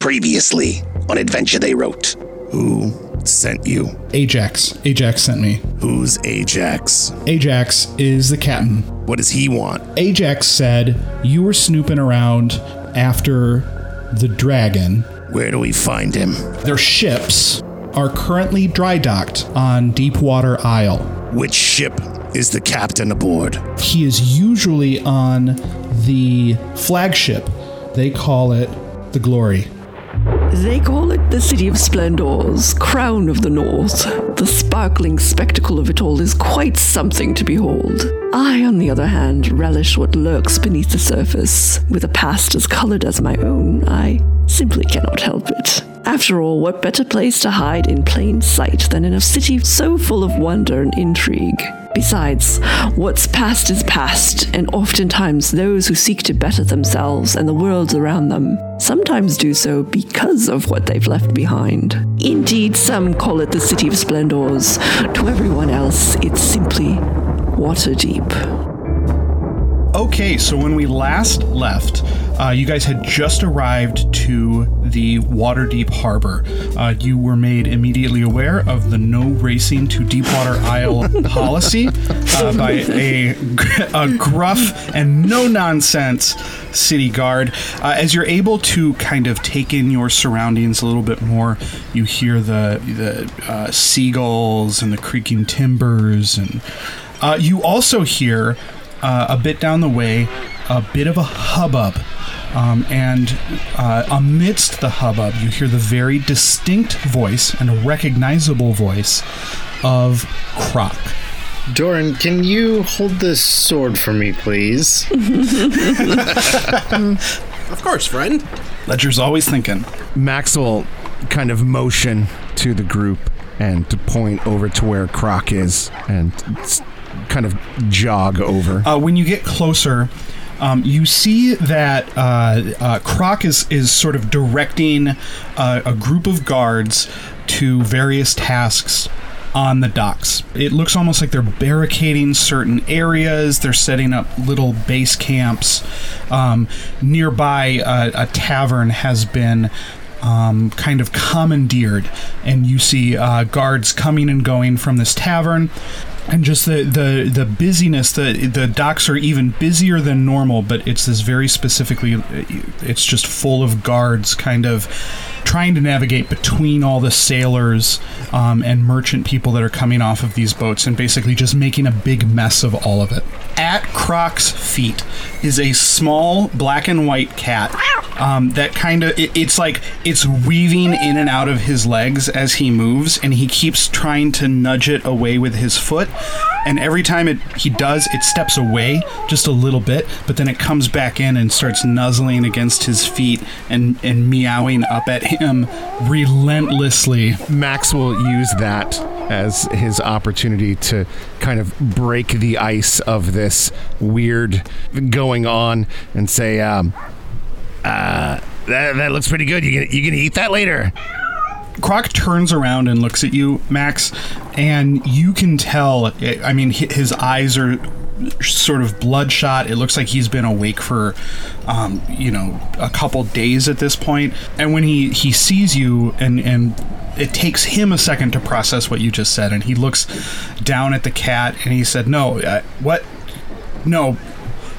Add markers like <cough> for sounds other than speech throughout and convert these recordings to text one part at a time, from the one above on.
Previously on Adventure They Wrote. Who sent you? Ajax. Ajax sent me. Who's Ajax? Ajax is the captain. What does he want? Ajax said you were snooping around after the dragon. Where do we find him? Their ships are currently dry docked on Deepwater Isle. Which ship is the captain aboard? He is usually on the flagship. They call it the Glory. They call it the City of Splendors, Crown of the North. The sparkling spectacle of it all is quite something to behold. I, on the other hand, relish what lurks beneath the surface. With a past as colored as my own, I simply cannot help it. After all, what better place to hide in plain sight than in a city so full of wonder and intrigue? Besides, what's past is past, and oftentimes those who seek to better themselves and the worlds around them sometimes do so because of what they've left behind. Indeed, some call it the City of Splendors. To everyone else, it's simply Waterdeep. Okay, so when we last left, uh, you guys had just arrived to the Waterdeep Harbor. Uh, you were made immediately aware of the no racing to Deepwater Isle <laughs> policy uh, by a, a gruff and no nonsense city guard. Uh, as you're able to kind of take in your surroundings a little bit more, you hear the the uh, seagulls and the creaking timbers, and uh, you also hear uh, a bit down the way, a bit of a hubbub. Um, and uh, amidst the hubbub, you hear the very distinct voice and a recognizable voice of Croc. Doran, can you hold this sword for me, please? <laughs> Of course, friend. Ledger's always thinking. Max will kind of motion to the group and to point over to where Croc is and s- kind of jog over. Uh, when you get closer, um, you see that uh, uh, Croc is, is sort of directing uh, a group of guards to various tasks on the docks. It looks almost like they're barricading certain areas, they're setting up little base camps. Um, nearby, uh, a tavern has been um, kind of commandeered, and you see uh, guards coming and going from this tavern. And just the, the, the busyness, the the docks are even busier than normal, but it's this very specifically, it's just full of guards, kind of trying to navigate between all the sailors um, and merchant people that are coming off of these boats, and basically just making a big mess of all of it. At Croc's feet is a small black and white cat um, that kind of it, it's like it's weaving in and out of his legs as he moves, and he keeps trying to nudge it away with his foot. And every time it he does, it steps away just a little bit, but then it comes back in and starts nuzzling against his feet and and meowing up at him relentlessly. Max will use that as his opportunity to kind of break the ice of this weird going on and say, um, uh, that, that looks pretty good. You gonna, you gonna eat that later? Croc turns around and looks at you, Max, and you can tell. I mean, his eyes are sort of bloodshot. It looks like he's been awake for, um, you know, a couple days at this point. And when he he sees you, and and it takes him a second to process what you just said, and he looks down at the cat, and he said, "No, uh, what? No,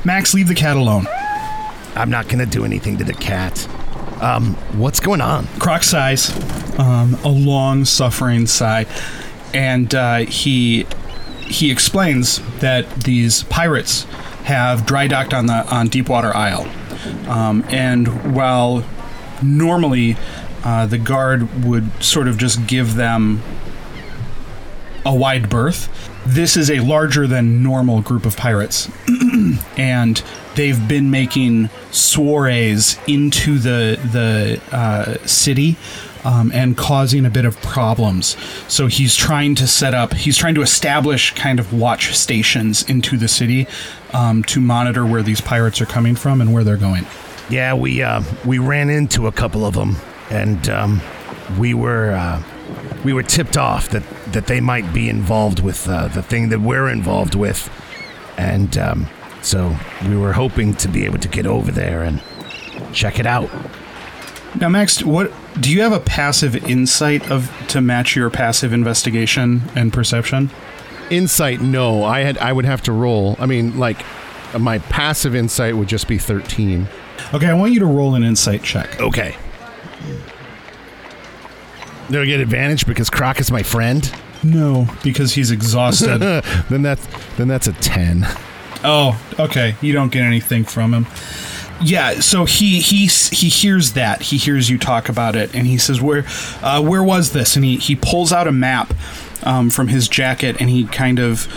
Max, leave the cat alone." I'm not gonna do anything to the cat. Um, what's going on? Croc sighs, um, a long suffering sigh, and uh, he he explains that these pirates have dry docked on the on Deepwater Isle, um, and while normally uh, the guard would sort of just give them a wide berth. This is a larger than normal group of pirates, <clears throat> and they've been making soirees into the the uh, city. Um, and causing a bit of problems. So he's trying to set up, he's trying to establish kind of watch stations into the city um, to monitor where these pirates are coming from and where they're going. Yeah, we uh, we ran into a couple of them, and um, we were uh, we were tipped off that that they might be involved with uh, the thing that we're involved with, and um, so we were hoping to be able to get over there and check it out. Now, Max, what do you have a passive insight of to match your passive investigation and perception? Insight, no. I had I would have to roll. I mean, like my passive insight would just be 13. Okay, I want you to roll an insight check. Okay. Do I get advantage because Croc is my friend? No, because he's exhausted. <laughs> Then that's then that's a 10. oh, okay. You don't get anything from him. Yeah, so he he he hears that. He hears you talk about it, and he says, "Where, uh, where was this?" And he he pulls out a map um, from his jacket, and he kind of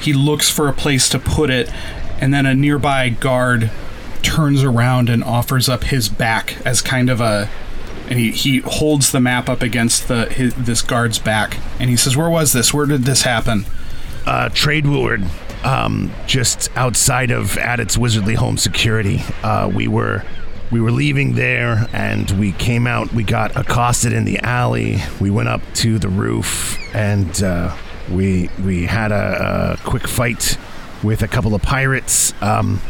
he looks for a place to put it, and then a nearby guard turns around and offers up his back as kind of a and he, he holds the map up against the his, this guard's back and he says where was this where did this happen Uh, Trade Woolard, um, just outside of Addit's Wizardly Home Security. Uh, we were we were leaving there, and we came out. We got accosted in the alley. We went up to the roof, and uh, we we had a, a quick fight with a couple of pirates. Um,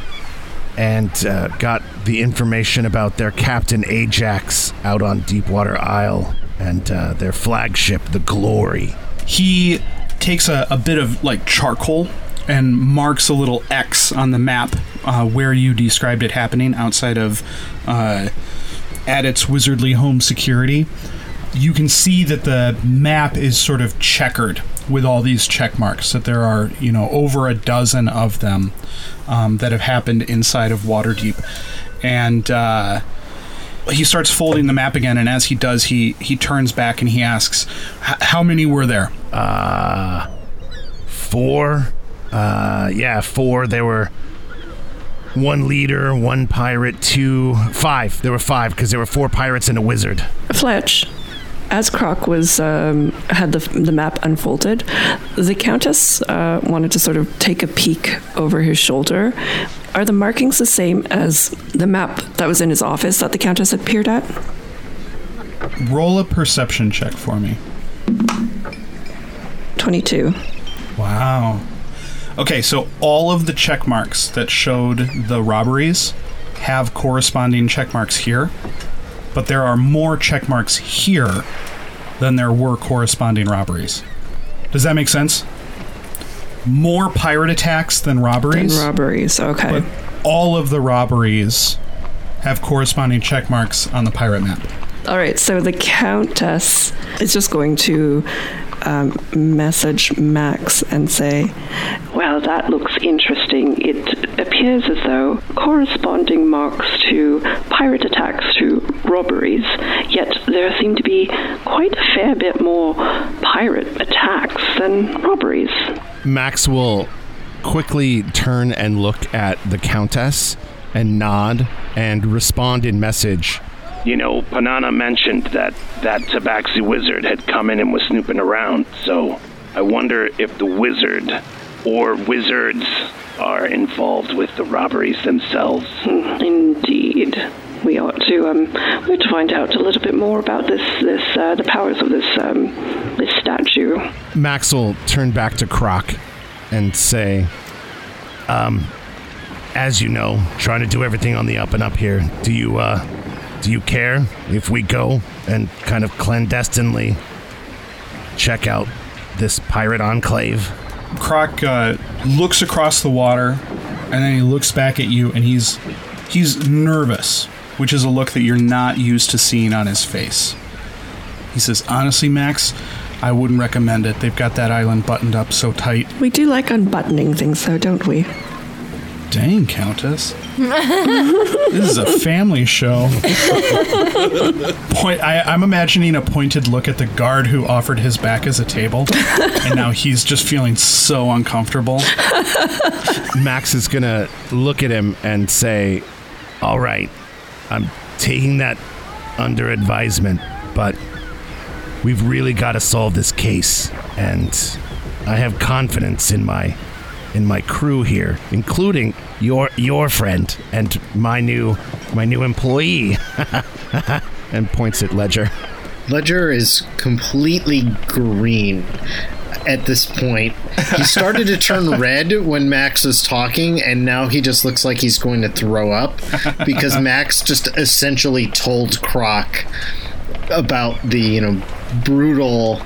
and uh, got the information about their captain Ajax out on Deepwater Isle and uh, their flagship, the Glory. he takes a, a bit of like charcoal and marks a little X on the map uh, where you described it happening outside of uh, at its wizardly home security. You can see that the map is sort of checkered with all these check marks. That there are you know over a dozen of them um, that have happened inside of Waterdeep, and. Uh, he starts folding the map again, and as he does, he he turns back and he asks, "How many were there?" Uh, four. Uh, yeah, four. There were one leader, one pirate, two, five. There were five because there were four pirates and a wizard. Fletch, as Croc was um, had the, the map unfolded, the Countess uh, wanted to sort of take a peek over his shoulder. Are the markings the same as the map that was in his office that the Countess had peered at? Roll a perception check for me. 22. Wow. Okay, so all of the check marks that showed the robberies have corresponding check marks here, but there are more check marks here than there were corresponding robberies. Does that make sense? More pirate attacks than robberies, robberies, okay. but all of the robberies have corresponding check marks on the pirate map. All right, so the Countess is just going to um, message Max and say, that looks interesting. It appears as though corresponding marks to pirate attacks to robberies, yet there seem to be quite a fair bit more pirate attacks than robberies. Max will quickly turn and look at the Countess and nod and respond in message. You know, Panana mentioned that that Tabaxi wizard had come in and was snooping around, so I wonder if the wizard or wizards are involved with the robberies themselves. Indeed. We ought to um, we ought to find out a little bit more about this this uh, the powers of this um, this statue. Max will turn back to Croc and say, um, As you know, trying to do everything on the up and up here. Do you, uh, do you care if we go and kind of clandestinely check out this pirate enclave? Croc uh, looks across the water, and then he looks back at you, and he's he's nervous, which is a look that you're not used to seeing on his face. He says, "Honestly, Max, I wouldn't recommend it. They've got that island buttoned up so tight. We do like unbuttoning things, though, don't we? Dang, Countess, <laughs> this is a family show." <laughs> Point. I, I'm imagining a pointed look at the guard who offered his back as a table, and now he's just feeling so uncomfortable. <laughs> Max is going to look at him and say, All right, I'm taking that under advisement, but we've really got to solve this case, and I have confidence in my in my crew here, including your your friend and my new my new employee. <laughs> and points at Ledger. Ledger is completely green. at this point. He started to turn <laughs> red when Max was talking, and now he just looks like he's going to throw up because <laughs> Max just essentially told Croc about the you know brutal.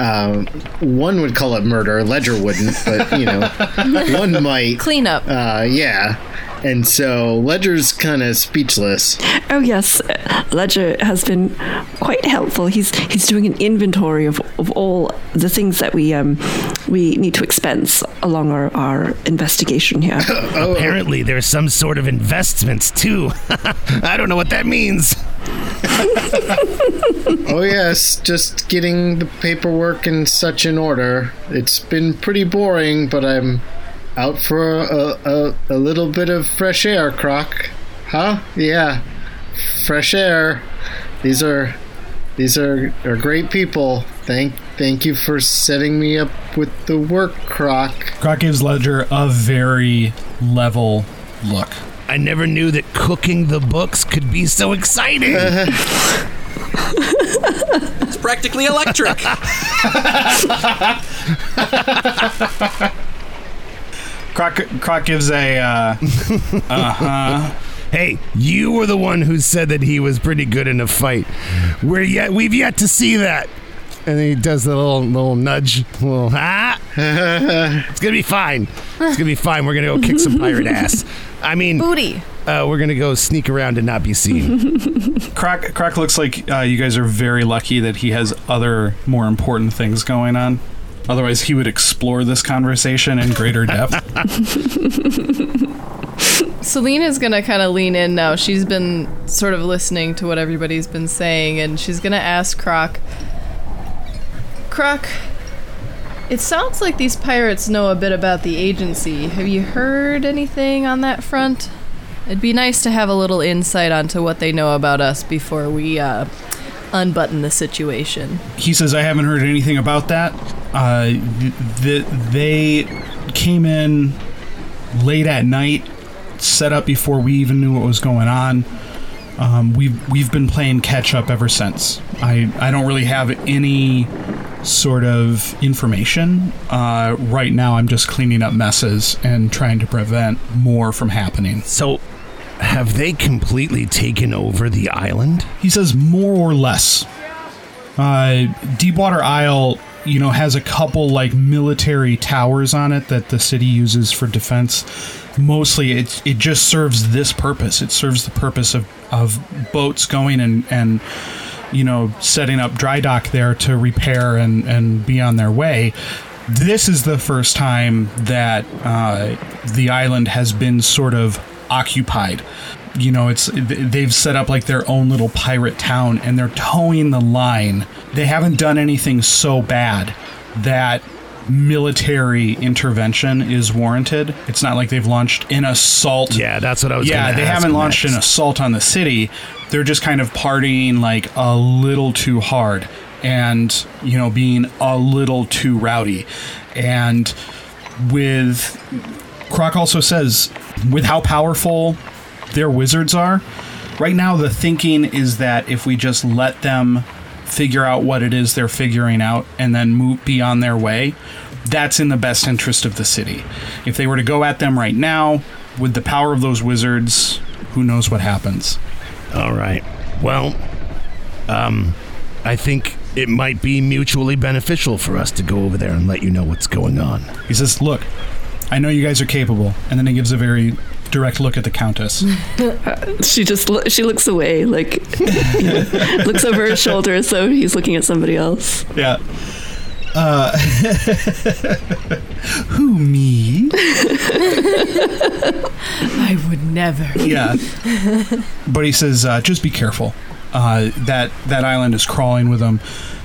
Uh, one would call it murder. Ledger wouldn't, but you know, <laughs> one might. Cleanup. Uh, yeah. And so Ledger's kind of speechless. Oh yes, Ledger has been quite helpful. He's he's doing an inventory of, of all the things that we um we need to expense along our, our investigation here. <laughs> Apparently, there's some sort of investments too. <laughs> I don't know what that means. <laughs> Oh yes, just getting the paperwork and such in order. It's been pretty boring, but I'm out for a, a, a little bit of fresh air, Croc. Huh? Yeah. Fresh air. These are these are, are great people. Thank thank you for setting me up with the work, Croc. Croc gives Ledger a very level look. I never knew that cooking the books could be so exciting. <laughs> It's practically electric. Croc, Croc gives a uh, uh-huh. hey, you were the one who said that he was pretty good in a fight. We're yet we've yet to see that. And he does the little little nudge, little ah. it's gonna be fine. It's gonna be fine. We're gonna go kick some pirate ass. I mean, Booty. Uh, we're gonna go sneak around and not be seen. <laughs> Croc, Croc looks like uh, you guys are very lucky that he has other more important things going on. Otherwise, he would explore this conversation in greater depth. <laughs> Selena's gonna kind of lean in now. She's been sort of listening to what everybody's been saying, and she's gonna ask Croc. Croc, it sounds like these pirates know a bit about the agency. Have you heard anything on that front? It'd be nice to have a little insight onto what they know about us before we uh, unbutton the situation. he says, I haven't heard anything about that. Uh, th- they came in late at night, set up before we even knew what was going on. Um, we've we've been playing catch up ever since. I I don't really have any sort of information uh, right now. I'm just cleaning up messes and trying to prevent more from happening. so, have they completely taken over the island? He says more or less. Uh, Deepwater Isle, you know, has a couple like military towers on it that the city uses for defense. Mostly, it it just serves this purpose. It serves the purpose of of boats going and and you know setting up dry dock there to repair and and be on their way. This is the first time that uh, the island has been sort of occupied you know it's they've set up like their own little pirate town and they're towing the line they haven't done anything so bad that military intervention is warranted it's not like they've launched an assault Yeah, that's what I was. yeah they haven't launched next. an assault on the city they're just kind of partying like a little too hard and you know being a little too rowdy and with Croc also says with how powerful their wizards are right now the thinking is that if we just let them figure out what it is they're figuring out and then move be on their way that's in the best interest of the city if they were to go at them right now with the power of those wizards who knows what happens All right. Well, um, I think it might be mutually beneficial for us to go over there and let you know what's going on. he says look i know you guys are capable and then he gives a very direct look at the countess. <laughs> She just lo- she looks away, like <laughs> looks over her shoulder so he's looking at somebody else. yeah. Uh, <laughs> who me? I would never. yeah. But he says uh, just be careful. Uh, that that island is crawling with them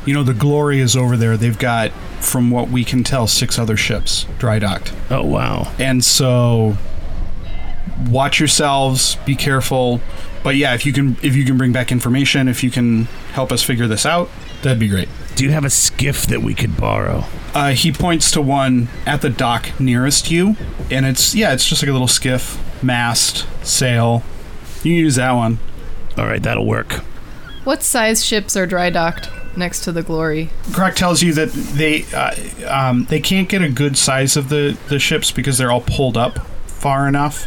you know the glory is over there. They've got from what we can tell six other ships dry docked. Oh wow. and so watch yourselves be careful but yeah if you can if you can bring back information if you can help us figure this out that'd be great Do you have a skiff that we could borrow? uh, he points to one at the dock nearest you and it's yeah it's just like a little skiff mast sail you can use that one All right, that'll work. What size ships are dry docked? next to the glory. Croc tells you that they uh, um, they can't get a good size of the, the ships because they're all pulled up far enough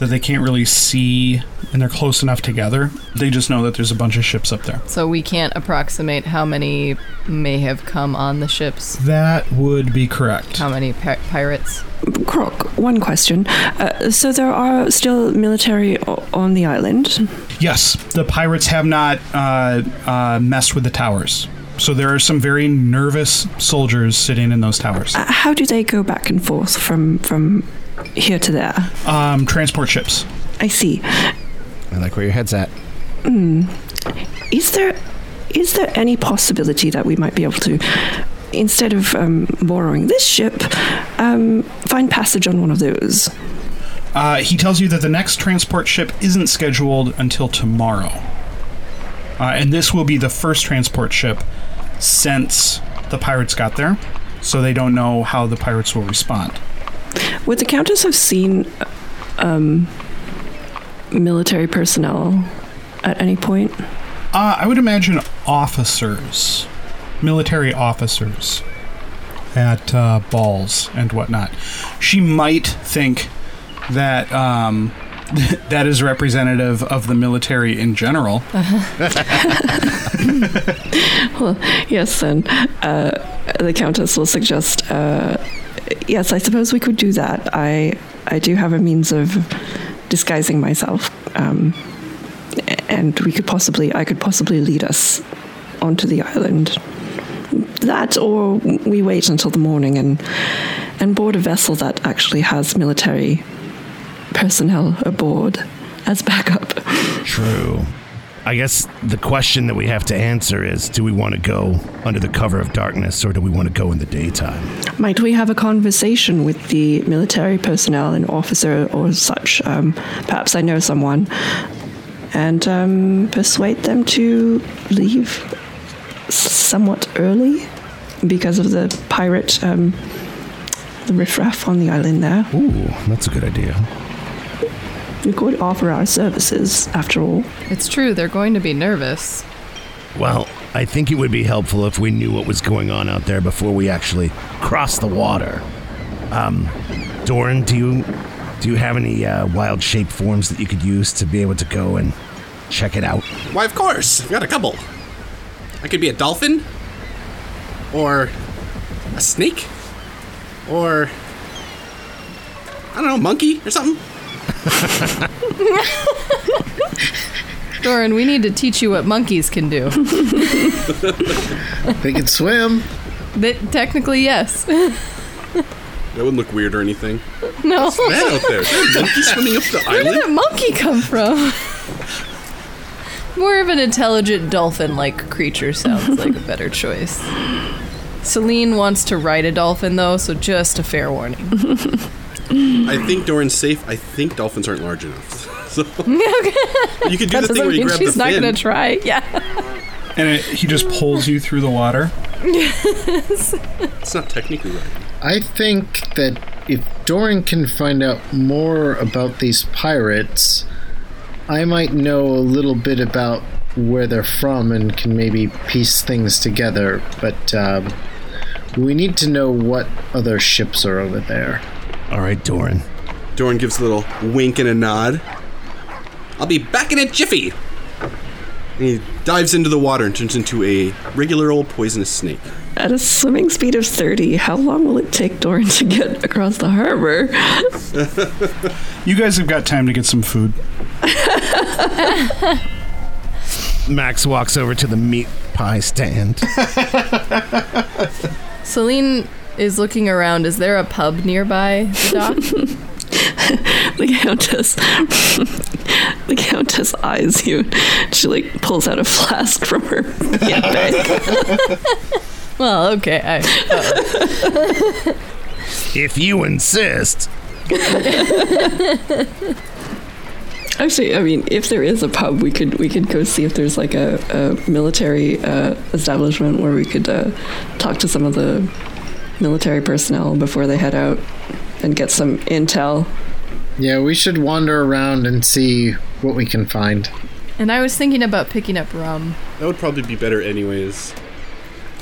that they can't really see and they're close enough together. They just know that there's a bunch of ships up there. So we can't approximate how many may have come on the ships. That would be correct. How many pi- pirates? Croc, one question. Uh, so there are still military o- on the island? Yes, the pirates have not uh, uh, messed with the towers. So there are some very nervous soldiers sitting in those towers. Uh, how do they go back and forth from from here to there? Um, transport ships. I see. I like where your head's at. Is there is there any possibility that we might be able to, instead of um, borrowing this ship, um, find passage on one of those? Uh, he tells you that the next transport ship isn't scheduled until tomorrow. Uh, and this will be the first transport ship since the pirates got there. So they don't know how the pirates will respond. Would the Countess have seen um, military personnel at any point? Uh, I would imagine officers, military officers, at uh, balls and whatnot. She might think that um, <laughs> that is representative of the military in general. <laughs> Well, yes, then uh, the Countess will suggest. Yes, I suppose we could do that. I I do have a means of disguising myself, um, and we could possibly I could possibly lead us onto the island. That, or we wait until the morning and and board a vessel that actually has military personnel aboard as backup. True. I guess the question that we have to answer is do we want to go under the cover of darkness or do we want to go in the daytime? Might we have a conversation with the military personnel, an officer or such? Um, perhaps I know someone, and um, persuade them to leave somewhat early because of the pirate, um, the riffraff on the island there. Ooh, that's a good idea. We could offer our services, after all. It's true, they're going to be nervous. Well, I think it would be helpful if we knew what was going on out there before we actually crossed the water. Um, Doran, do you do you have any uh, wild shape forms that you could use to be able to go and check it out? Why, of course. I've got a couple. I could be a dolphin, or a snake, or I don't know, monkey or something. <laughs> Doran, we need to teach you what monkeys can do. <laughs> They can swim. That, technically, yes. <laughs> That wouldn't look weird or anything. no. That out there. Is there a monkey swimming up the Where did island? that monkey come from? More of an intelligent dolphin like creature sounds like a better choice. Celine wants to ride a dolphin though, so just a fair warning. I think Doran's safe. I think dolphins aren't large enough. <laughs> So <laughs> you could do That the thing doesn't where you mean grab she's the not fin. gonna try. Yeah. And it, he just pulls you through the water. Yes. It's not technically right. I think that if Doran can find out more about these pirates, I might know a little bit about where they're from and can maybe piece things together. But um, we need to know what other ships are over there. All right, Doran. Doran gives a little wink and a nod. I'll be back in a jiffy. And he dives into the water and turns into a regular old poisonous snake. At a swimming speed of 30, how long will it take Doran to get across the harbor? <laughs> You guys have got time to get some food. <laughs> Max walks over to the meat pie stand. <laughs> Celine is looking around. Is there a pub nearby the dock? <laughs> The countess, the countess eyes you. She like pulls out a flask from her <laughs> handbag. well, okay. I, uh, if you insist. <laughs> Actually, I mean, if there is a pub, we could we could go see if there's like a, a military uh, establishment where we could uh, talk to some of the military personnel before they head out and get some intel. Yeah, we should wander around and see what we can find. And I was thinking about picking up rum. That would probably be better, anyways.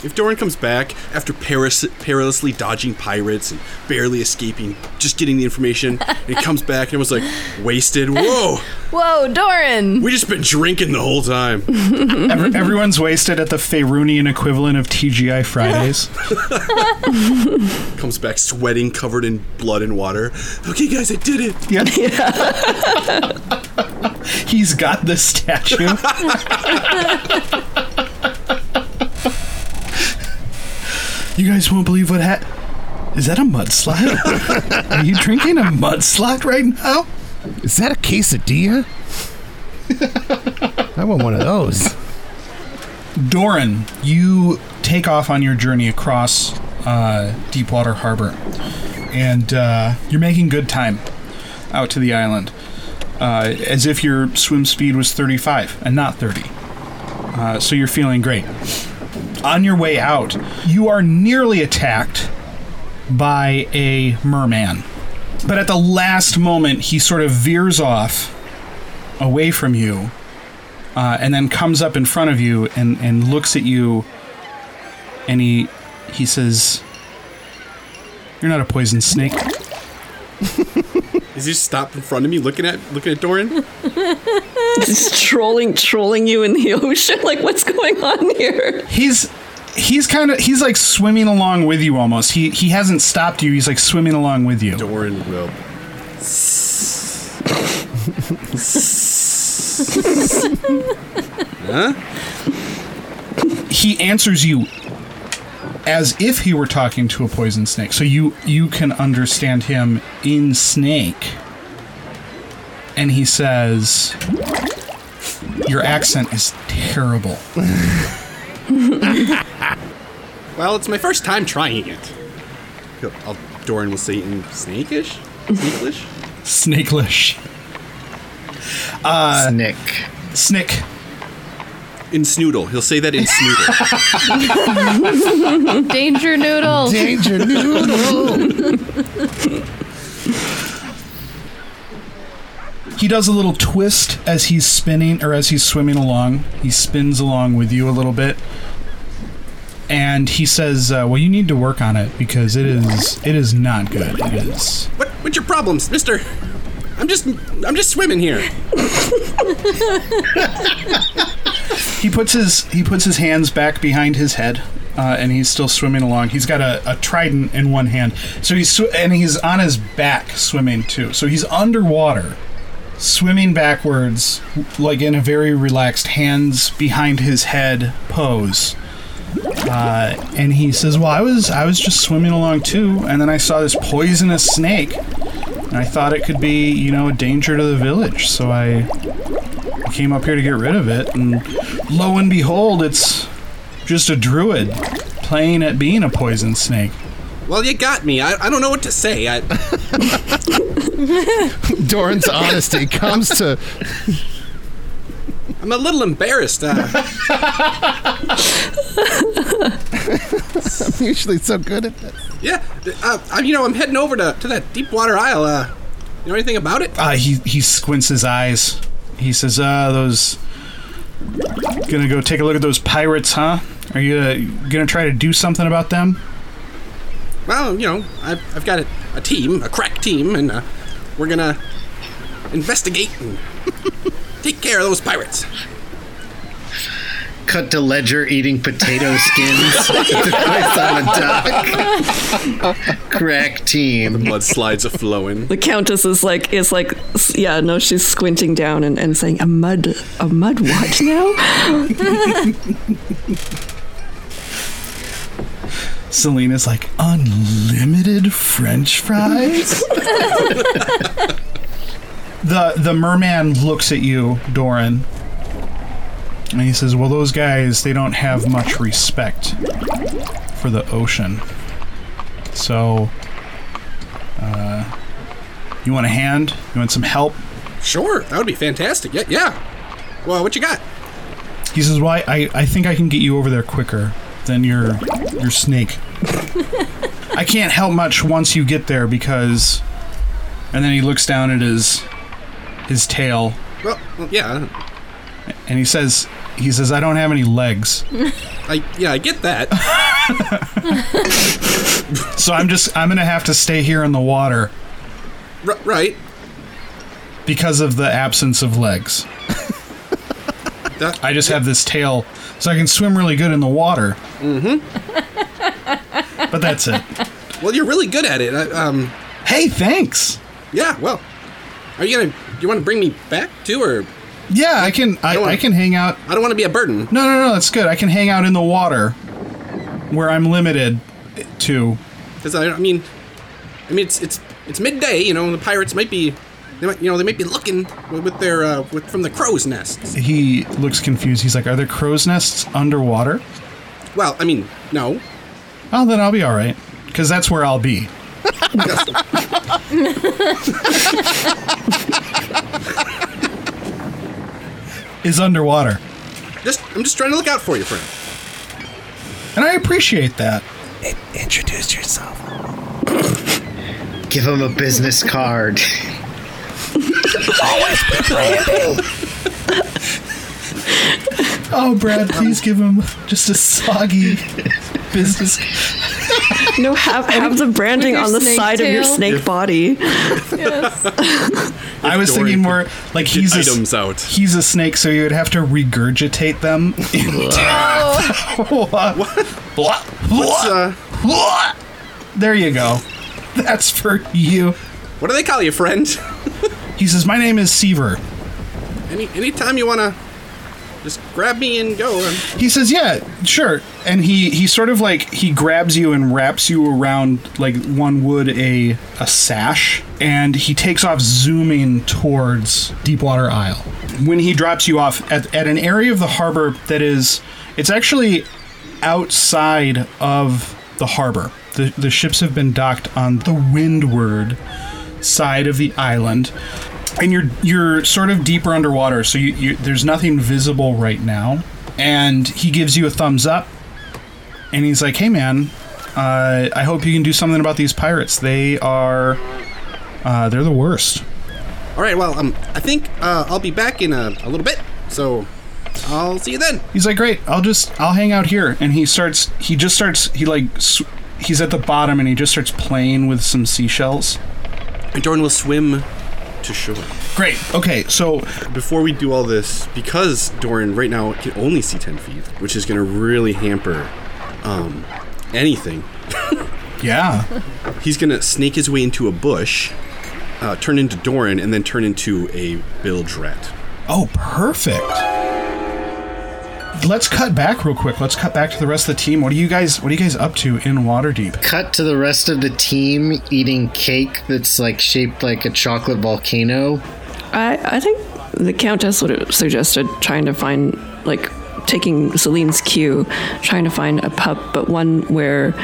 If Doran comes back after peris- perilously dodging pirates and barely escaping, just getting the information, and he <laughs> comes back and it was like wasted. Whoa, <laughs> Whoa, Doran! we just been drinking the whole time. <laughs> Every, everyone's wasted at the Faerunian equivalent of TGI Fridays. Comes back sweating, covered in blood and water. Okay, guys, I did it. Yeah. He's got the statue. You guys won't believe what happened. Is that a mudslide? <laughs> Are you drinking a mudslide right now? Is that a quesadilla? I want one of those. Doran, you take off on your journey across uh, Deepwater Harbor, and uh, you're making good time out to the island, uh, as if your swim speed was 35 and not 30. Uh, so you're feeling great. On your way out, you are nearly attacked by a merman. But at the last moment, he sort of veers off away from you uh, and then comes up in front of you and, and looks at you and he he says you're not a poison snake Is he stopped in front of me, looking at looking at Doran? <laughs> He's trolling, trolling you in the <laughs> ocean. Like, what's going on here? he's he's kind of he's like swimming along with you almost he he hasn't stopped you he's like swimming along with you Doran will. <laughs> huh? he answers you as if he were talking to a poison snake. So you you can understand him in snake. And he says your accent is terrible. <laughs> Well, it's my first time trying it. He'll- I'll, Doran will say in snakish, snakish. snakelish. Uh, snick. snick In Snoodle. He'll say that in Snoodle. <laughs> Danger noodle! Danger noodle. He does a little twist as he's spinning or as he's swimming along. He spins along with you a little bit. And he says, uh, "Well, you need to work on it because it is it is not good. It is." what? What's your problems, Mister? I'm just I'm just swimming here. <laughs> He puts his he puts his hands back behind his head, uh, and he's still swimming along. He's got a, a trident in one hand, so he's sw- and he's on his back swimming too. So he's underwater, swimming backwards, like in a very relaxed, hands behind his head pose. Uh, and he says, "Well, I was I was just swimming along too, and then I saw this poisonous snake, and I thought it could be, you know, a danger to the village. So I came up here to get rid of it, and lo and behold, it's just a druid playing at being a poison snake. Well, you got me. I, I don't know what to say. I, <laughs> Doran's honesty comes to I'm a little embarrassed. Uh, I'm usually so good at this. yeah, uh, I, you know, I'm heading over to, to that Deepwater Isle. Uh, you know anything about it? Uh, he he squints his eyes. He says, "Uh, those gonna go take a look at those pirates, huh? Are you uh, gonna try to do something about them?" Well, you know, I've, I've got a, a team, a crack team, and uh, we're gonna investigate and <laughs> take care of those pirates. Cut to Ledger eating potato skins <laughs> at on the dock. Crack team. The blood slides are flowing. The countess is like, is like, yeah, no, she's squinting down and, and saying, a mud, a mud what now? Selena's like, "Unlimited French fries." <laughs> the the merman looks at you, Doran, and he says, "Well, those guys they don't have much respect for the ocean. So, uh, you want a hand? You want some help?" Sure, that would be fantastic. Yeah, yeah. Well, what you got? He says, "Why? I, I think I can get you over there quicker than your your snake. <laughs> I can't help much once you get there because." And then he looks down at his his tail, Well, well, yeah. and he says, "He says I don't have any legs, I yeah, I get that. <laughs> so I'm just I'm gonna have to stay here in the water R- right. because of the absence of legs. That, I just have this tail, so I can swim really good in the water. Mm-hmm. but that's it. well, you're really good at it. I, um, Hey, thanks. yeah. Well, are you gonna? You want to bring me back too, or Yeah, I can I, don't wanna- I can hang out. I don't want to be a burden. No, no, no, that's good. I can hang out in the water where I'm limited to. Because I, I mean, I mean, it's it's it's midday. You know, the pirates might be, they might, you know, they might be looking with, with their uh, with from the crow's nests. He looks confused. He's like, "Are there crow's nests underwater?" Well, I mean, no. Oh, then I'll be all right, because that's where I'll be. <laughs> <laughs> <laughs> Is underwater, Just I'm just trying to look out for you, friend. and I appreciate that. Introduce yourself. Give him a business card. Always brand. Oh, Brad, please give him just a soggy business. <laughs> No, have have the branding on the snake side of your tail. snake body. Yes. I was Dorian thinking more like Get he's a, items out. he's a snake, so you would have to regurgitate them. <laughs> what? <laughs> What? What's, uh, What? There you go. That's for you. what do they call you, friend? He says, "My name is Seaver." Any anytime you wanna, just grab me and go. He says, "Yeah, sure." And he he sort of like he grabs you and wraps you around like one would a a sash, and he takes off zooming towards Deepwater Isle. When he drops you off at at an area of the harbor that is, it's actually outside of the harbor. The the ships have been docked on the windward side of the island and you're you're sort of deeper underwater so you, you there's nothing visible right now and he gives you a thumbs up and he's like hey man uh, i hope you can do something about these pirates they are uh, they're the worst all right. Well, um, I think uh, I'll be back in a, a little bit. So I'll see you then. he's like great i'll just i'll hang out here and he starts he just starts he like sw- he's at the bottom and he just starts playing with some seashells And Doran will swim to shore. great okay so Before we do all this, because Doran right now can only see 10 feet, which is going to really hamper um, anything, <laughs> yeah he's going to snake his way into a bush, uh, turn into Doran, and then turn into a bilge rat. Oh, perfect. Let's cut back real quick. Let's cut back to the rest of the team. What are you guys what are you guys up to in Waterdeep? Cut to the rest of the team eating cake that's like shaped like a chocolate volcano. I, I think the Countess would have suggested trying to find, like, taking Celine's cue, trying to find a pub, but one where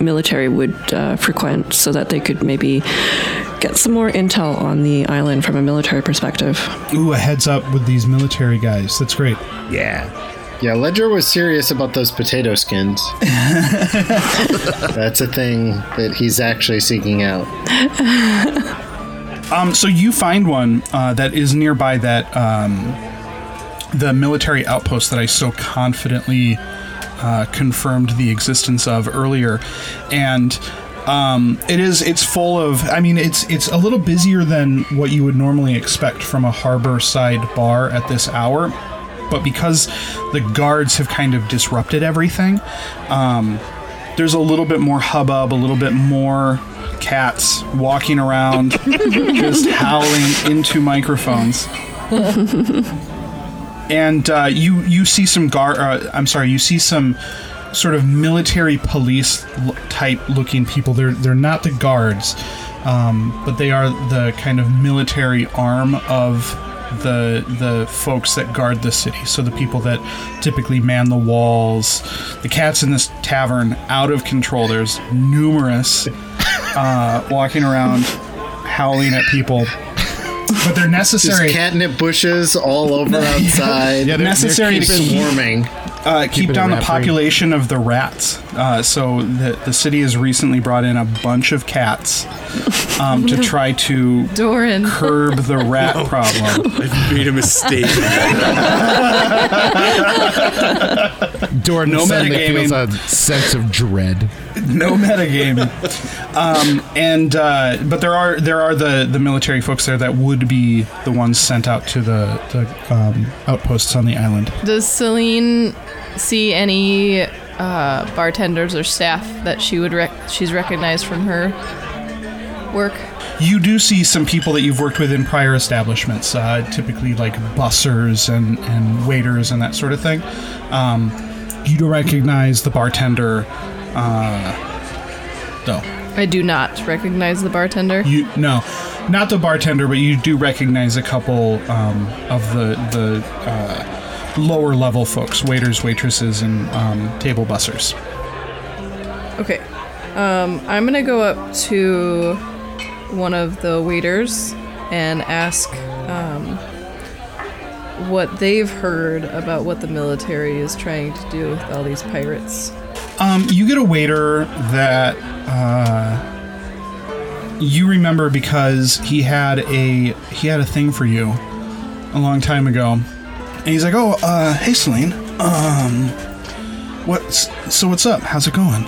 military would uh, frequent so that they could maybe get some more intel on the island from a military perspective. Ooh, a heads up with these military guys. That's great. Yeah. Yeah, Ledger was serious about those potato skins. <laughs> That's a thing that he's actually seeking out. Um, so you find one uh, that is nearby that um, the military outpost that I so confidently uh, confirmed the existence of earlier, and um, it is it's full of. I mean, it's it's a little busier than what you would normally expect from a harbor side bar at this hour, but because the guards have kind of disrupted everything. Um, there's a little bit more hubbub, a little bit more cats walking around, <laughs> just howling into microphones. and uh, you you see some guard. Uh, I'm sorry, you see some sort of military police type looking people. They're they're not the guards, um, but they are the kind of military arm of the the folks that guard the city. So the people that typically man the walls. The cats in this tavern out of control. There's numerous <laughs> uh, walking around howling at people. But they're Just necessary. catnip bushes all over <laughs> outside. Yeah, they're- necessary Keep to keep- swarming. Uh, keep it down the rat-free. population of the rats. Uh, so the the city has recently brought in a bunch of cats um, to <laughs> try to Doran. curb the <laughs> rat problem. I've made a mistake. <laughs> Dorn No suddenly metagaming. feels a sense of dread. no metagame. Um, and uh, but there are there are the the military folks there that would be the ones sent out to the the um, outposts on the island. Does Celine see any uh, bartenders or staff that she would rec- she's recognized from her work? You do see some people that you've worked with in prior establishments, uh, typically like bussers and, and waiters and that sort of thing. Um, you do recognize the bartender, uh, though. I do not recognize the bartender. You no, not the bartender, but you do recognize a couple um, of the the uh, lower level folks, waiters, waitresses, and um, table bussers. Okay. Um, I'm gonna go up to one of the waiters and ask um, what they've heard about what the military is trying to do with all these pirates. Um, you get a waiter that uh, you remember because he had a he had a thing for you a long time ago, and he's like, "Oh, uh, hey, Celine. Um, what's so? What's up? How's it going?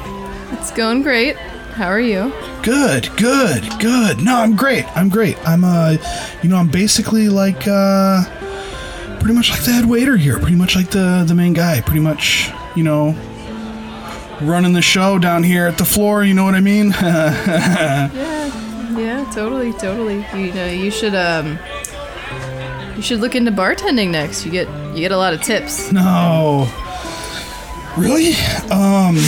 It's going great. How are you? Good, good, good. No, I'm great. I'm great. I'm uh, you know, I'm basically like uh, pretty much like the head waiter here. Pretty much like the the main guy. Pretty much, you know." Running the show down here at the floor, you know what I mean? <laughs> Yeah, yeah, totally, totally. You know, you should um, you should look into bartending next. You get you get a lot of tips. No. Really? Um. <laughs>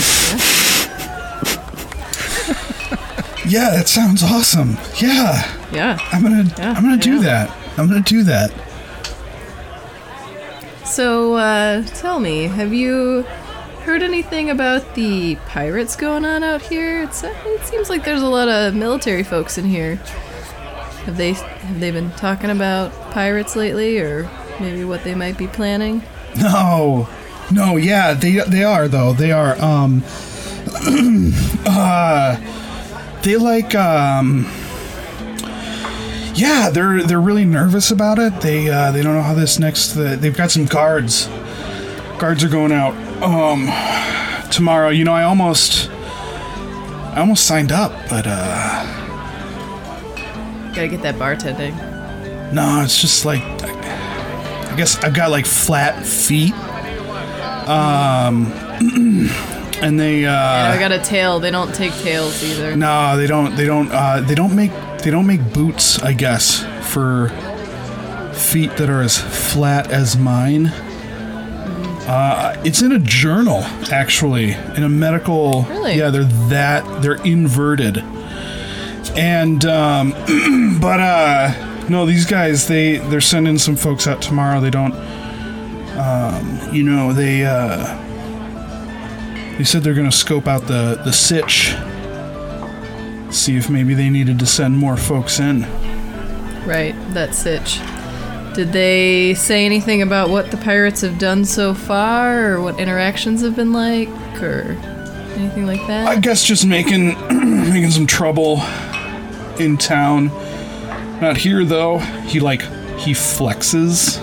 Yeah, that sounds awesome. Yeah, Yeah. I'm gonna, Yeah, I'm gonna do yeah. that. I'm gonna do that. So, uh, tell me, have you heard anything about the pirates going on out here? It's, uh, it seems like there's a lot of military folks in here. Have they have they been talking about pirates lately, or maybe what they might be planning? No, no, yeah, they they are though. They are. Um. <clears throat> uh. They like. Um. Yeah, they're they're really nervous about it. They uh, they don't know how this next. The, they've got some guards. Guards are going out. Um. Tomorrow. You know, I almost. I almost signed up, but uh. Gotta get that bartending. No, it's just like I guess I've got like flat feet. Um <clears throat> and they uh I got a tail. They don't take tails either. no, they don't they don't uh they don't make they don't make boots, I guess, for feet that are as flat as mine. Uh, it's in a journal, actually, in a medical. Really? Yeah, they're that they're inverted, and um, <clears throat> but uh, no, these guys they they're sending some folks out tomorrow. They don't, um, you know, they uh, they said they're gonna scope out the the sitch, see if maybe they needed to send more folks in. Right, that sitch. Did they say anything about what the pirates have done so far, or what interactions have been like, or anything like that? I guess just making <clears throat> making some trouble in town. Not here though. He like he flexes.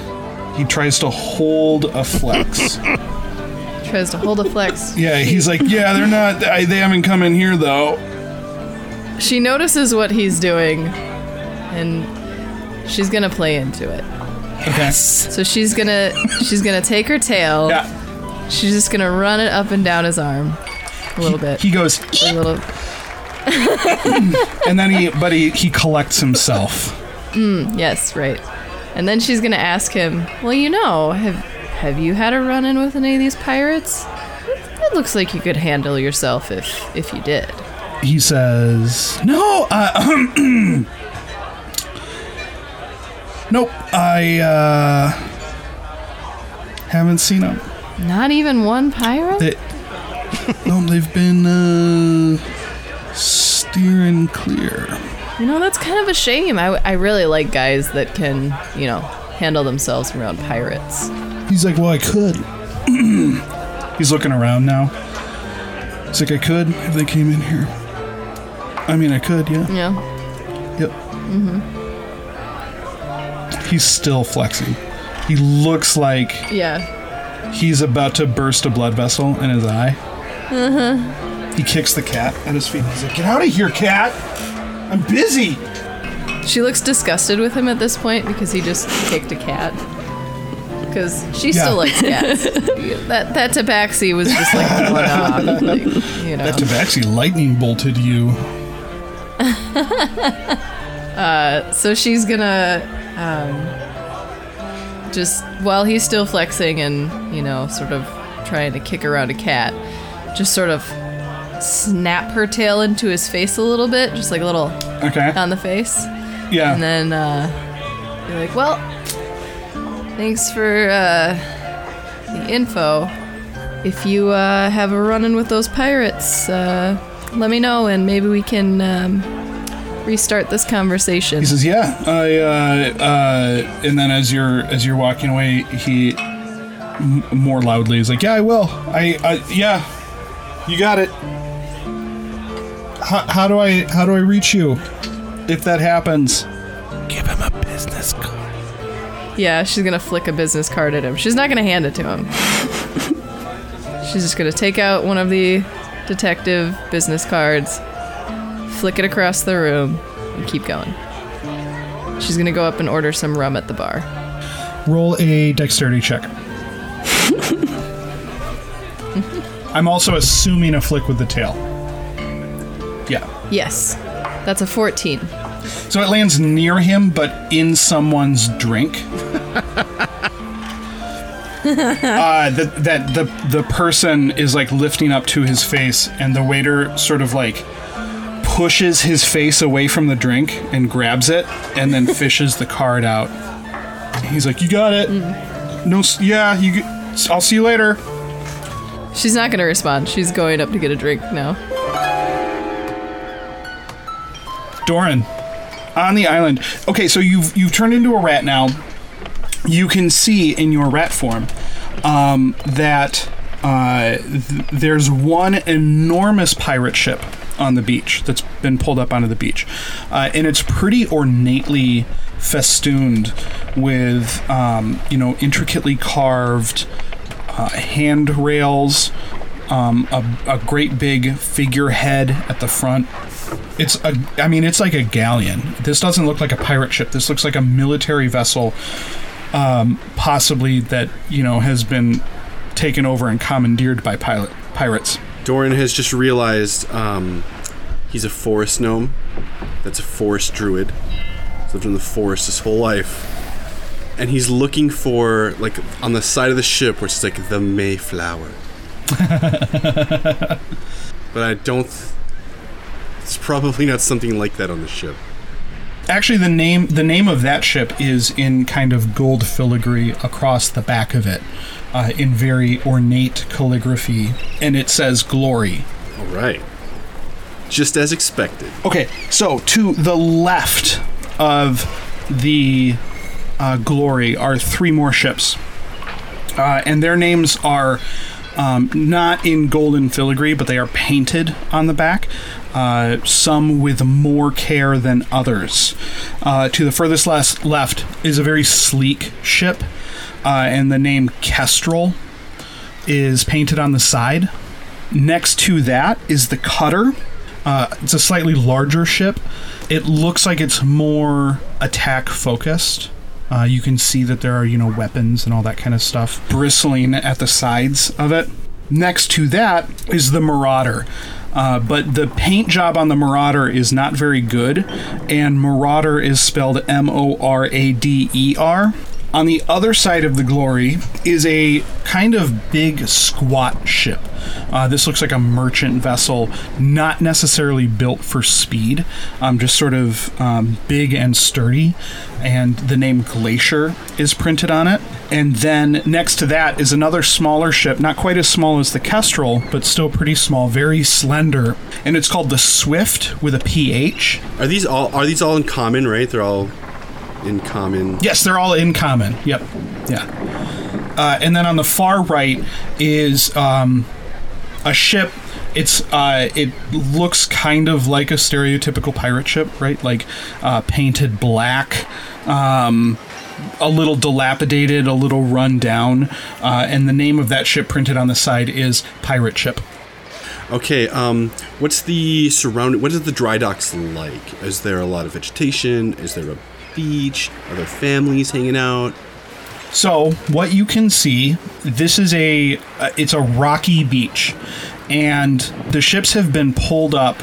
He tries to hold a flex. <laughs> Tries to hold a flex. yeah, he's like, yeah, they're not. I, they haven't come in here though. She notices what he's doing, and she's gonna play into it. Okay. So she's gonna she's gonna take her tail. Yeah. She's just gonna run it up and down his arm, a little bit. He goes, a little. <laughs> and then he, but he he collects himself. Yes, right. And then she's gonna ask him, "Well, you know, have have you had a run-in with any of these pirates? It, it looks like you could handle yourself if if you did." He says, no, uh, <clears throat> nope. I uh, haven't seen them. Not even one pirate. They, <laughs> no, they've been uh, clear. You know, that's kind of a shame. I, I really like guys that can, you know, handle themselves around pirates. He's like, well, I could. <clears throat> He's looking around now. He's like, I could if they came in here. I mean, I could, yeah. Yeah. Yep. Mhm. He's still flexing. He looks like Yeah. he's about to burst a blood vessel in his eye. He kicks the cat at his feet. He's like, Get out of here, cat! I'm busy! She looks disgusted with him at this point because he just kicked a cat. Because she Yeah. still likes cats. <laughs> that that tabaxi was just like one off, like, you know. That tabaxi lightning bolted you. So she's gonna um, just while he's still flexing and you know sort of trying to kick around a cat, just sort of snap her tail into his face a little bit, just like a little Okay. on the face, Yeah. and then uh, be like, "Well, thanks for uh, the info. If you uh, have a run-in with those pirates, uh, let me know, and maybe we can." Um, Restart this conversation. He says, "Yeah." I, uh, uh, and then as you're as you're walking away, he m- more loudly is like, "Yeah, I will. I, I yeah, you got it. How, how do I how do I reach you if that happens?" Give him a business card. Yeah, she's gonna flick a business card at him. She's not gonna hand it to him. <laughs> she's just gonna take out one of the detective business cards, flick it across the room, and keep going. She's gonna go up and order some rum at the bar. Roll a dexterity check. <laughs> I'm also assuming a flick with the tail. Yeah. Yes, that's a 14. So it lands near him, but in someone's drink. <laughs> uh, that that the the person is like lifting up to his face, and the waiter sort of like pushes his face away from the drink and grabs it, and then <laughs> fishes the card out. He's like, "You got it. No, yeah, you. I'll see you later." She's not gonna respond. She's going up to get a drink now. Doran, on the island. Okay, so you've you've turned into a rat now. You can see in your rat form um, that uh, th- there's one enormous pirate ship on the beach that's been pulled up onto the beach, uh, and it's pretty ornately festooned with um, you know intricately carved uh, handrails, um, a, a great big figurehead at the front. It's a, I mean, it's like a galleon. This doesn't look like a pirate ship. This looks like a military vessel, um, possibly that you know has been taken over and commandeered by pilot pirates. Doran has just realized um, he's a forest gnome. That's a forest druid. He's lived in the forest his whole life. And he's looking for, like, on the side of the ship where it's like the Mayflower. <laughs> but I don't. Th- it's probably not something like that on the ship. Actually, the name the name of that ship is in kind of gold filigree across the back of it, uh, in very ornate calligraphy, and it says "Glory." All right. Just as expected. Okay, so to the left of the uh, Glory are three more ships, uh, and their names are um, not in golden filigree, but they are painted on the back. Uh, some with more care than others. Uh, to the furthest les- left is a very sleek ship, uh, and the name Kestrel is painted on the side. Next to that is the cutter. Uh, it's a slightly larger ship. It looks like it's more attack focused. Uh, you can see that there are, you know, weapons and all that kind of stuff bristling at the sides of it. Next to that is the Marauder. Uh, but the paint job on the Marauder is not very good, and Marauder is spelled M O R A D E R. On the other side of the Glory is a kind of big squat ship. Uh, this looks like a merchant vessel, not necessarily built for speed, um, just sort of um, big and sturdy. And the name Glacier is printed on it. And then next to that is another smaller ship, not quite as small as the Kestrel, but still pretty small, very slender. And it's called the Swift with a PH. Are these all are these all in common, right? They're all in common. Yes, they're all in common. Yep. Yeah. uh, and then on the far right is um, a ship. It's uh, it looks kind of like a stereotypical pirate ship, right? Like uh, painted black, um, a little dilapidated, a little run down, uh, and the name of that ship printed on the side is Pirate Ship. Okay, um, what's the surrounding? What is the dry docks like? Is there a lot of vegetation? Is there a beach? other families hanging out? So what you can see, this is a uh, it's a rocky beach, and the ships have been pulled up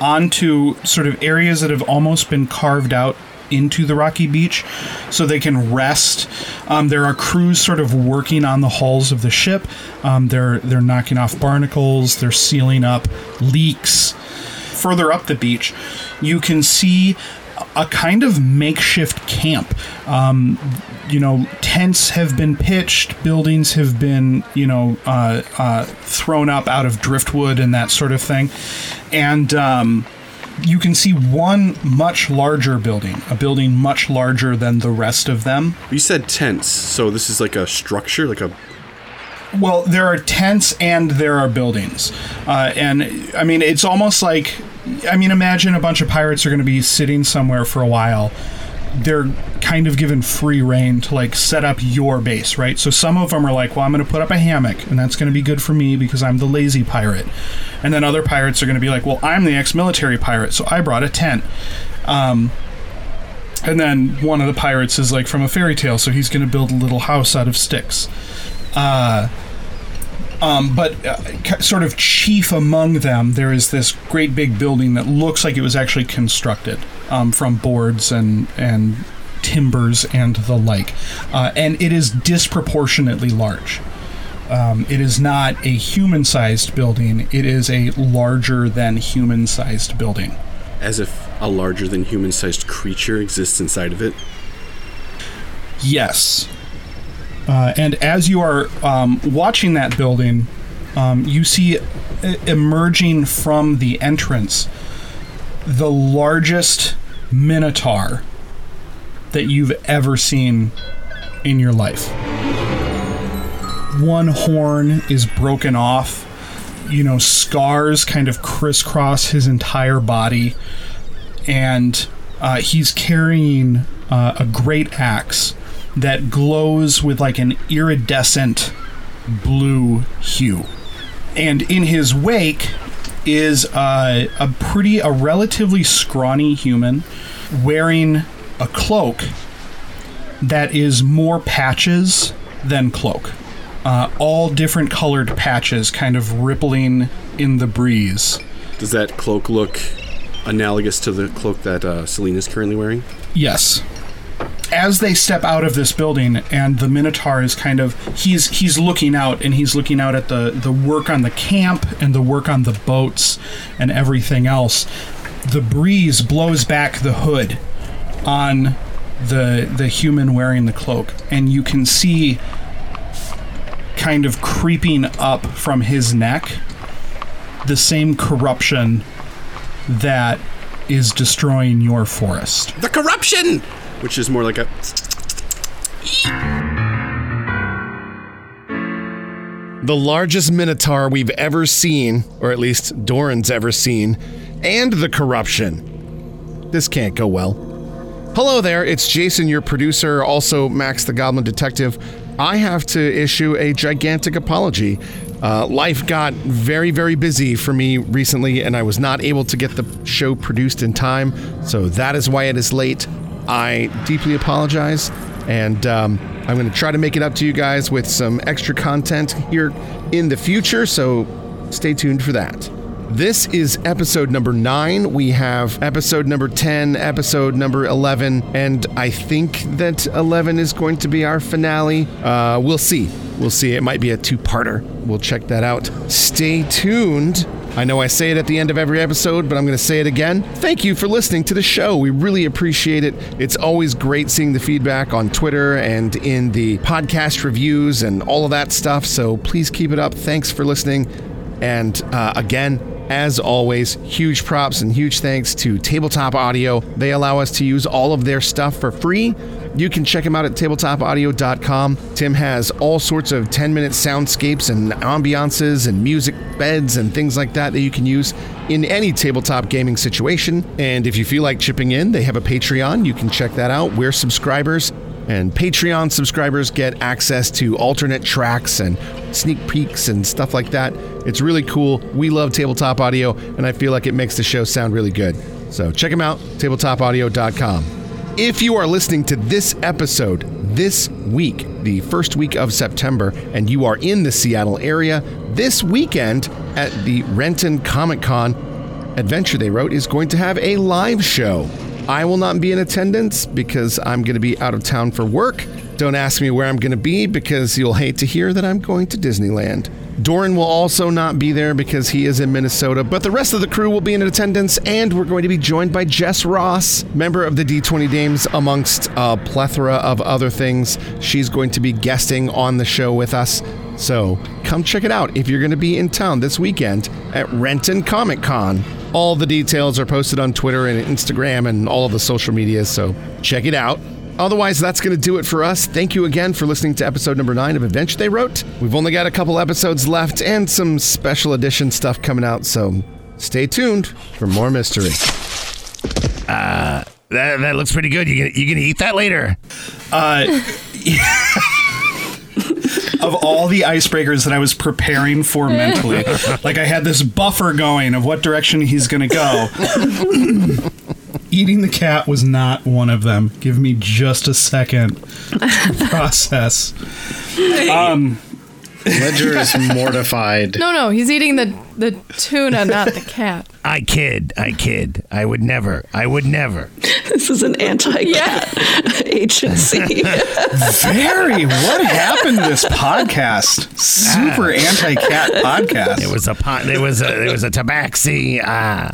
onto sort of areas that have almost been carved out into the rocky beach so they can rest um, there are crews sort of working on the hulls of the ship um, they're they're knocking off barnacles they're sealing up leaks further up the beach you can see a kind of makeshift camp. Um, you know, tents have been pitched, buildings have been, you know, uh, uh, thrown up out of driftwood and that sort of thing. And um, you can see one much larger building, a building much larger than the rest of them. You said tents, so this is like a structure, like a Well, there are tents and there are buildings. Uh, and I mean, it's almost like I mean, imagine a bunch of pirates are going to be sitting somewhere for a while. They're kind of given free reign to like set up your base, right? So some of them are like, well, I'm going to put up a hammock, and that's going to be good for me because I'm the lazy pirate. And then other pirates are going to be like, well, I'm the ex military pirate, so I brought a tent. Um, and then one of the pirates is like from a fairy tale, so he's going to build a little house out of sticks. Uh, um, but uh, sort of chief among them, there is this great big building that looks like it was actually constructed um, from boards and and timbers and the like, uh, and it is disproportionately large. Um, it is not a human-sized building; it is a larger than human-sized building. as if a larger than human sized creature exists inside of it. Yes. Uh, and as you are um, watching that building, um, you see emerging from the entrance the largest minotaur that you've ever seen in your life. One horn is broken off. You know, scars kind of crisscross his entire body. And uh, he's carrying uh, a great axe that glows with like an iridescent blue hue. And in his wake is uh, a pretty, a relatively scrawny human wearing a cloak that is more patches than cloak. Uh, all different colored patches kind of rippling in the breeze. Does that cloak look analogous to the cloak that uh, Selena's currently wearing? Yes. As they step out of this building and the Minotaur is kind of he's he's looking out and he's looking out at the the work on the camp and the work on the boats and everything else. The breeze blows back the hood on the the human wearing the cloak and you can see kind of creeping up from his neck the same corruption that is destroying your forest. The corruption! Which is more like a. The largest minotaur we've ever seen, or at least Doran's ever seen, and the corruption. This can't go well. Hello there, it's Jason, your producer, also Max the Goblin Detective. I have to issue a gigantic apology. Uh, life got very, very busy for me recently, and I was not able to get the show produced in time, so that is why it is late. I deeply apologize, and um, I'm going to try to make it up to you guys with some extra content here in the future, so stay tuned for that. This is episode number nine. We have episode number 10, episode number 11, and I think that 11 is going to be our finale. Uh, we'll see. We'll see. It might be a two parter. We'll check that out. Stay tuned. I know I say it at the end of every episode, but I'm going to say it again. Thank you for listening to the show. We really appreciate it. It's always great seeing the feedback on Twitter and in the podcast reviews and all of that stuff. So please keep it up. Thanks for listening. And uh, again, as always, huge props and huge thanks to Tabletop Audio. They allow us to use all of their stuff for free. You can check him out at tabletopaudio.com. Tim has all sorts of 10 minute soundscapes and ambiances and music beds and things like that that you can use in any tabletop gaming situation. And if you feel like chipping in, they have a Patreon. You can check that out. We're subscribers. And Patreon subscribers get access to alternate tracks and sneak peeks and stuff like that. It's really cool. We love tabletop audio, and I feel like it makes the show sound really good. So check them out, tabletopaudio.com. If you are listening to this episode this week, the first week of September, and you are in the Seattle area, this weekend at the Renton Comic Con, Adventure They Wrote is going to have a live show. I will not be in attendance because I'm going to be out of town for work. Don't ask me where I'm going to be because you'll hate to hear that I'm going to Disneyland. Doran will also not be there because he is in Minnesota, but the rest of the crew will be in attendance, and we're going to be joined by Jess Ross, member of the D20 Dames, amongst a plethora of other things. She's going to be guesting on the show with us. So come check it out if you're going to be in town this weekend at Renton Comic Con. All the details are posted on Twitter and Instagram and all of the social media, so check it out. Otherwise, that's going to do it for us. Thank you again for listening to episode number nine of Adventure They Wrote. We've only got a couple episodes left and some special edition stuff coming out, so stay tuned for more mystery. Uh, that, that looks pretty good. You gonna, you gonna eat that later? Uh, <laughs> <laughs> of all the icebreakers that I was preparing for mentally, <laughs> like I had this buffer going of what direction he's going to go. <laughs> Eating the cat was not one of them. Give me just a second to <laughs> process. Um, Ledger is <laughs> mortified. No, no, he's eating the the tuna, not the cat. I kid. I kid. I would never. I would never. This is an anti-cat <laughs> agency. very. What happened to this podcast? Super anti-cat podcast. It was a pot. There was a It was a tabaxi. Ah.